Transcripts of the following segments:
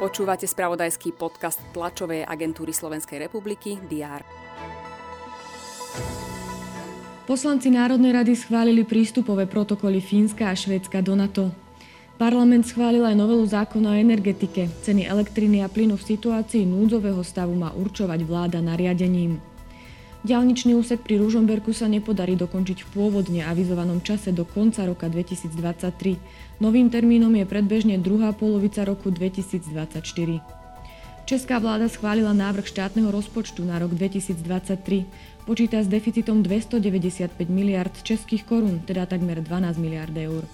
Počúvate spravodajský podcast tlačovej agentúry Slovenskej republiky DR. Poslanci Národnej rady schválili prístupové protokoly Fínska a Švédska do NATO. Parlament schválil aj novelu zákona o energetike. Ceny elektriny a plynu v situácii núdzového stavu má určovať vláda nariadením. Ďalničný úsek pri Ružomberku sa nepodarí dokončiť v pôvodne avizovanom čase do konca roka 2023. Novým termínom je predbežne druhá polovica roku 2024. Česká vláda schválila návrh štátneho rozpočtu na rok 2023. Počíta s deficitom 295 miliard českých korún, teda takmer 12 miliard eur.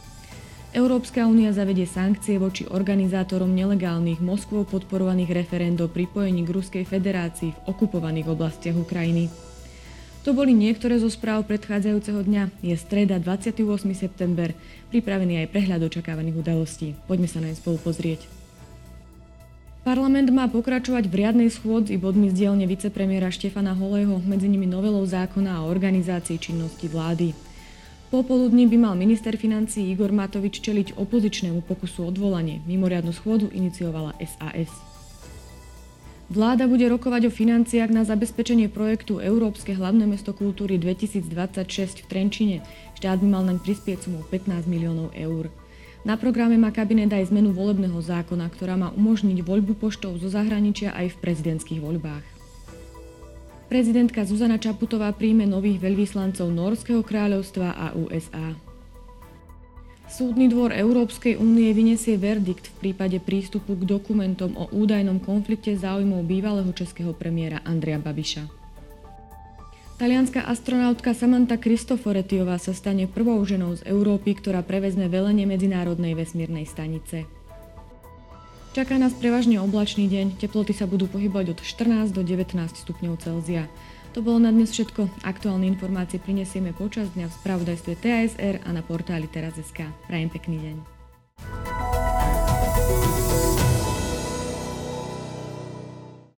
Európska únia zavedie sankcie voči organizátorom nelegálnych Moskvou podporovaných referendov pripojení k Ruskej federácii v okupovaných oblastiach Ukrajiny. To boli niektoré zo správ predchádzajúceho dňa. Je streda 28. september, pripravený aj prehľad očakávaných udalostí. Poďme sa na ne spolu pozrieť. Parlament má pokračovať v riadnej schôdzi bodmi z dielne vicepremiera Štefana Holého, medzi nimi novelou zákona o organizácii činnosti vlády. Popoludní by mal minister financí Igor Matovič čeliť opozičnému pokusu odvolanie. Mimoriadnu schôdu iniciovala SAS. Vláda bude rokovať o financiách na zabezpečenie projektu Európske hlavné mesto kultúry 2026 v Trenčine. Štát by mal naň prispieť sumou 15 miliónov eur. Na programe má kabinet aj zmenu volebného zákona, ktorá má umožniť voľbu poštov zo zahraničia aj v prezidentských voľbách. Prezidentka Zuzana Čaputová príjme nových veľvyslancov Norského kráľovstva a USA. Súdny dvor Európskej únie vyniesie verdikt v prípade prístupu k dokumentom o údajnom konflikte záujmov bývalého českého premiéra Andrea Babiša. Talianská astronautka Samantha Cristoforetiová sa stane prvou ženou z Európy, ktorá prevezme velenie Medzinárodnej vesmírnej stanice. Čaká nás prevažne oblačný deň, teploty sa budú pohybovať od 14 do 19 stupňov Celzia. To bolo na dnes všetko. Aktuálne informácie prinesieme počas dňa v spravodajstve TASR a na portáli teraz.sk. Prajem pekný deň.